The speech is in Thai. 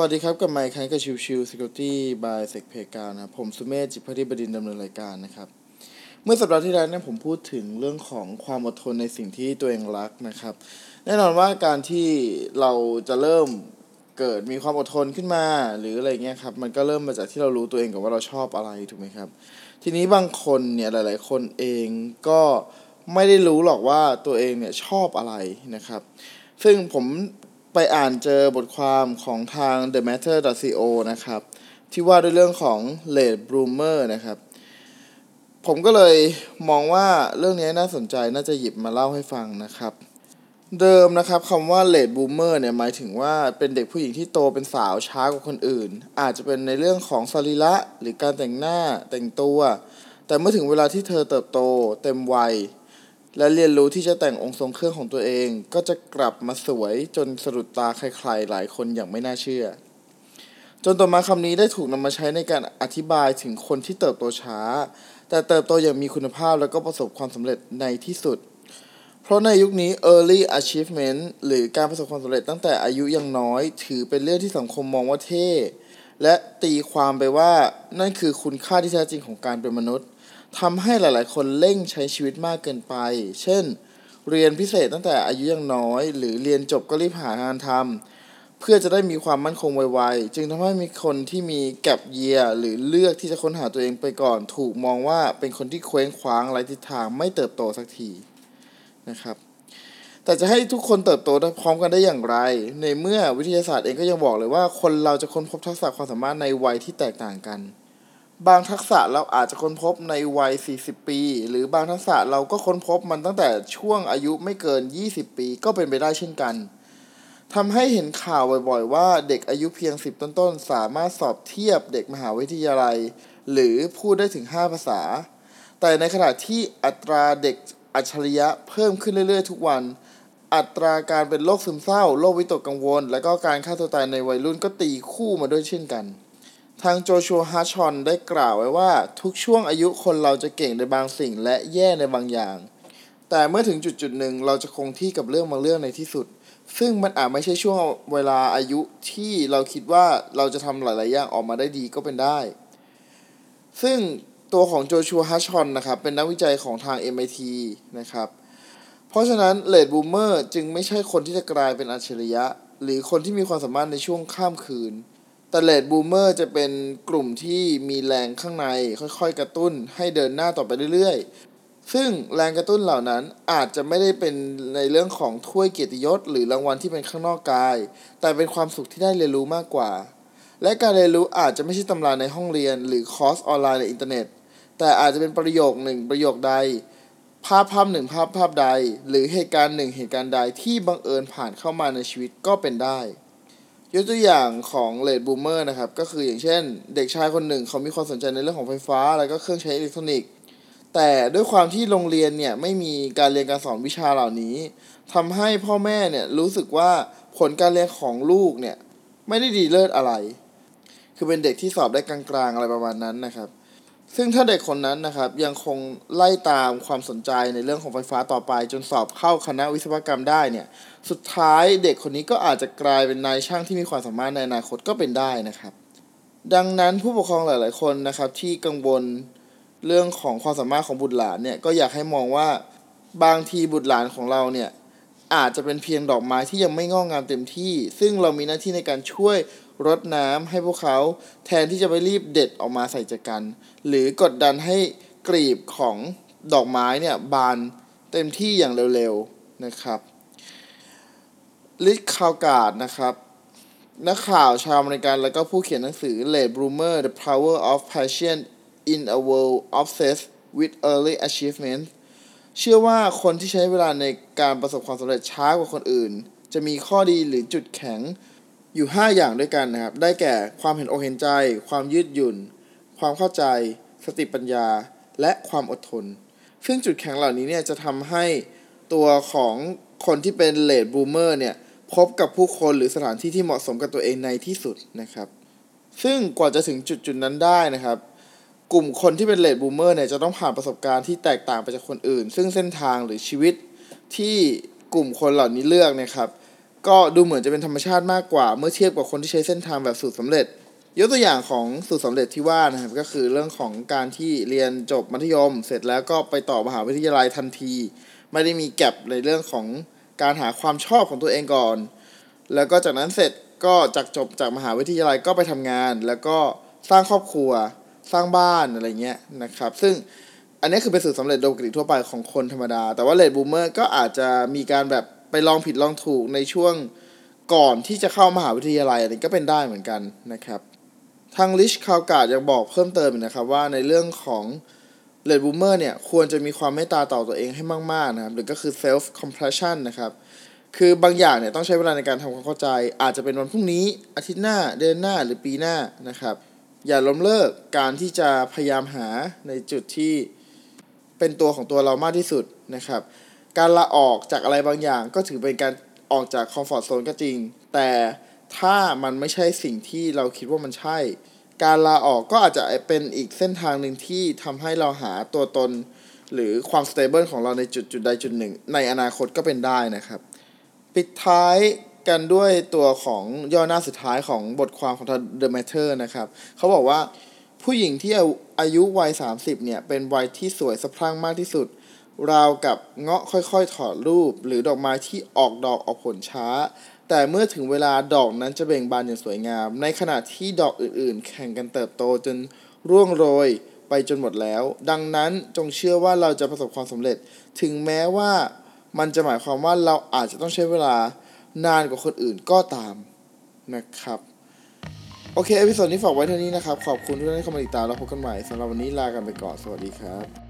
วัสดีครับกับไมค์คันกับชิวชิว Security by Sec p a y านะครับผมสุเมธจิพัฒนิบดินดำเนินรายการนะครับ เมื่อสัปดาห์ที่แล้วเนี่ยผมพูดถึงเรื่องของความอดทนในสิ่งที่ตัวเองรักนะครับ แน่นอนว่าการที่เราจะเริ่มเกิดมีความอดทนขึ้นมาหรืออะไรเงี้ยครับมันก็เริ่มมาจากที่เรารู้ตัวเองกับว่าเราชอบอะไรถูกไหมครับ ทีนี้บางคนเนี่ยหลาย ๆ คนเองก็ไม่ได้รู้หรอกว่าตัวเองเนี่ยชอบอะไรนะครับ ซึ่งผม ไปอ่านเจอบทความของทาง The Matter.co นะครับ ที่ว่าด้วยเรื่องของ late bloomer นะครับ ผมก็เลยมองว่าเรื่องนี้น่าสนใจน่าจะหยิบมาเล่าให้ฟังนะครับ เดิมนะครับคำว่า late bloomer เนี่ยหมายถึงว่าเป็นเด็กผู้หญิงที่โตเป็นสาวช้ากว่าคนอื่น อาจจะเป็นในเรื่องของสรีระหรือการแต่งหน้าแต่งตัว แต่เมื่อถึงเวลาที่เธอเติบโตเต็มวัย และเรียนรู้ที่จะแต่งองค์ทรงเครื่องของตัวเอง ก็จะกลับมาสวยจนสะดุดตาใครๆหลายคนอย่างไม่น่าเชื่อ จนต่อมาคำนี้ได้ถูกนำมาใช้ในการอธิบายถึงคนที่เติบโตช้า แต่เติบโตอย่างมีคุณภาพแล้วก็ประสบความสำเร็จในที่สุด เพราะในยุคนี้ early achievement หรือการประสบความสำเร็จตั้งแต่อายุยังน้อย ถือเป็นเรื่องที่สังคมมองว่าเท่ และตีความไปว่านั่นคือคุณค่าที่แท้จริงของการเป็นมนุษย์ ทำให้หลายๆ คนเร่งใช้ชีวิตมากเกินไป เช่น เรียนพิเศษตั้งแต่อายุยังน้อย หรือเรียนจบก็รีบหางานทำเพื่อจะได้มีความมั่นคงไวๆ จึงทำให้มีคนที่มีแก็บเยียหรือเลือกที่จะค้นหาตัวเองไปก่อน ถูกมองว่าเป็นคนที่เคว้งคว้างไร้ทิศทางไม่เติบโตสักทีนะครับแต่จะให้ทุกคนเติบโตพร้อมกันได้อย่างไร ในเมื่อวิทยาศาสตร์เองก็ยังบอกเลยว่าคนเราจะค้นพบทักษะความสามารถในวัยที่แตกต่างกัน บางทักษะเราอาจจะค้นพบในวัย 40 ปี หรือบางทักษะเราก็ค้นพบมันตั้งแต่ช่วงอายุไม่เกิน 20 ปีก็เป็นไปได้เช่นกันทำให้เห็นข่าวบ่อยๆ ว่าเด็กอายุเพียง 10 ต้นๆ สามารถสอบเทียบเด็กมหาวิทยาลัย หรือพูดได้ถึง 5 ภาษา แต่ในขณะที่อัตราเด็กอัจฉริยะเพิ่มขึ้นเรื่อยๆ ทุกวัน อัตราการเป็นโรคซึมเศร้า โรควิตกกังวล และก็การฆ่าตัวตายในวัยรุ่นก็ตีคู่มาด้วยเช่นกัน ทางโจชัวฮาชอนได้กล่าวไว้ว่าทุกช่วงอายุคนเราจะเก่งในบางสิ่งและแย่ในบางอย่าง แต่เมื่อถึงจุดจุดหนึ่งเราจะคงที่กับเรื่องบางเรื่องในที่สุด ซึ่งมันอาจไม่ใช่ช่วงเวลาอายุที่เราคิดว่าเราจะทำหลาย ๆ อย่างออกมาได้ดีก็เป็นได้ ซึ่งตัวของโจชัวฮัชชอนนะครับเป็นนักวิจัยของทาง MIT นะครับ เพราะฉะนั้นเลดบูมเมอร์จึงไม่ใช่คนที่จะกลายเป็นอัจฉริยะ หรือคนที่มีความสามารถในช่วงข้ามคืน แต่ late bloomer จะเป็นกลุ่มที่มีแรงข้างในค่อยๆ กระตุ้นให้เดินหน้าต่อไปเรื่อยๆ ซึ่งแรงกระตุ้นเหล่านั้นอาจจะไม่ได้เป็นในเรื่องของถ้วยเกียรติยศ หรือรางวัลที่เป็นข้างนอกกาย แต่เป็นความสุขที่ได้เรียนรู้มากกว่า และการเรียนรู้อาจจะไม่ใช่ตำราในห้องเรียน หรือคอร์สออนไลน์ในอินเทอร์เน็ต แต่อาจจะเป็นประโยคหนึ่งประโยคใด ภาพภาพหนึ่งภาพภาพใด หรือเหตุการณ์หนึ่งเหตุการณ์ใดที่บังเอิญผ่านเข้ามาในชีวิตก็เป็นได้ ยกตัวอย่างของเลดบูมเมอร์นะครับ ก็คืออย่างเช่น เด็กชายคนหนึ่งเขามีความสนใจในเรื่องของไฟฟ้า แล้วก็เครื่องใช้อิเล็กทรอนิกส์ แต่ด้วยความที่โรงเรียนเนี่ยไม่มีการเรียนการสอนวิชาเหล่านี้ทำให้พ่อแม่เนี่ยรู้สึกว่าผลการเรียนของลูกเนี่ยไม่ได้ดีเลิศอะไร คือเป็นเด็กที่สอบได้กลางๆอะไรประมาณนั้นนะครับ ซึ่งถ้าเด็กคนนั้นนะครับยังคงไล่ตามความสนใจในเรื่องของไฟฟ้าต่อไป จนสอบเข้าคณะวิศวกรรมได้เนี่ยสุดท้ายเด็กคนนี้ก็อาจจะกลายเป็นนายช่างที่มีความสามารถในอนาคตก็เป็นได้นะครับ ดังนั้นผู้ปกครองหลาย ๆ คนนะครับที่กังวลเรื่องของความสามารถของบุตรหลานเนี่ยก็อยากให้มองว่าบางทีบุตรหลานของเราเนี่ยอาจจะเป็นเพียงดอกไม้ที่ยังไม่งอกงามเต็มที่ ซึ่งเรามีหน้าที่ในการช่วย รดน้ำให้พวกเขาแทนที่จะไปรีบเด็ดออกมาใส่ใจกัน หรือกดดันให้กลีบของดอกไม้เนี่ยบานเต็มที่อย่างเร็วๆนะครับลิทคาวการ์ดนะครับนักข่าวชาวอเมริกันแล้วก็ผู้เขียนหนังสือ Late Bloomer The Power of Passion in a World Obsessed with Early Achievement เชื่อว่าคนที่ใช้เวลาในการประสบความสำเร็จช้ากว่าคนอื่น จะมีข้อดีหรือจุดแข็ง อยู่ 5 อย่างด้วยกันนะครับ ได้แก่ความเห็นอกเห็นใจ ความยืดหยุ่น ความเข้าใจ สติปัญญา และความอดทน ซึ่งจุดแข็งเหล่านี้เนี่ยจะทำให้ตัวของคนที่เป็น late bloomer เนี่ยพบกับผู้คนหรือสถานที่ที่เหมาะสมกับตัวเองในที่สุดนะครับ ซึ่งกว่าจะถึงจุดจุดนั้นได้นะครับ กลุ่มคนที่เป็น late bloomer เนี่ยจะต้องผ่านประสบการณ์ที่แตกต่างไปจากคนอื่น ซึ่งเส้นทางหรือชีวิตที่กลุ่มคนเหล่านี้เลือกนะครับ ก็ดูเหมือนจะเป็นธรรมชาติมากกว่า เมื่อเทียบกับคนที่ใช้เส้นทางแบบสูตรสำเร็จ ยกตัวอย่างของสูตรสำเร็จที่ว่านะครับก็คือเรื่องของการที่เรียนจบมัธยม เสร็จแล้วก็ไปต่อมหาวิทยาลัยทันที ไม่ได้มีแก็บในเรื่องของการหาความชอบของตัวเองก่อน แล้วก็จากนั้นเสร็จก็จากจบจากมหาวิทยาลัยก็ไปทำงาน แล้วก็สร้างครอบครัว สร้างบ้านอะไรเงี้ยนะครับ ซึ่งอันนี้คือเป็นสูตรสำเร็จโดยปกติทั่วไปของคนธรรมดา แต่ว่า late bloomer ก็อาจจะมีการแบบ ไปลองผิดลองถูกในช่วงก่อนที่จะเข้ามหาวิทยาลัยอันนี้ก็เป็นได้เหมือนกันนะครับ ทาง Rich Karlgaard ยังบอกเพิ่มเติมนะครับว่าในเรื่องของ late bloomer เนี่ยควรจะมีความเมตตาต่อตัวเองให้มาก ๆ นะครับ หรือก็คือ self compassion นะครับ คือบางอย่างเนี่ยต้องใช้เวลาในการทำความเข้าใจ อาจจะเป็นวันพรุ่งนี้ อาทิตย์หน้า เดือนหน้าหรือปีหน้านะครับ อย่าล้มเลิกการที่จะพยายามหาในจุดที่เป็นตัวของตัวเรามากที่สุดนะครับ การลาออกจากอะไรบางอย่าง ก็ถือเป็นการออกจากคอมฟอร์ทโซนก็จริง แต่ถ้ามันไม่ใช่สิ่งที่เราคิดว่ามันใช่ การลาออกก็อาจจะเป็นอีกเส้นทางหนึ่งที่ทำให้เราหาตัวตน หรือความสเตเบิลของเราในจุดจุดใดจุดหนึ่ง ในอนาคตก็เป็นได้นะครับ ปิดท้ายกันด้วยตัวของย่อหน้าสุดท้ายของบทความของ The Matter นะครับ เขาบอกว่าผู้หญิงที่อายุวัย 30 เนี่ย เป็นวัยที่สวยสะพรั่งมากที่สุด ราวกับเงาะค่อยๆ ถอดรูป หรือดอกไม้ที่ออกดอกออกผลช้า แต่เมื่อถึงเวลาดอกนั้นจะเบ่งบานอย่างสวยงาม ในขณะที่ดอกอื่นๆ แข่งกันเติบโตจนร่วงโรยไปจนหมดแล้ว ดังนั้นจงเชื่อว่าเราจะประสบความสำเร็จ ถึงแม้ว่ามันจะหมายความว่าเราอาจจะต้องใช้เวลานานกว่าคนอื่นก็ตามนะครับ โอเค episode นี้ฝากไว้เท่านี้นะครับ ขอบคุณที่ได้เข้ามาติดตามแล้วพบกันใหม่สำหรับวันนี้ลากันไปก่อน สวัสดีครับ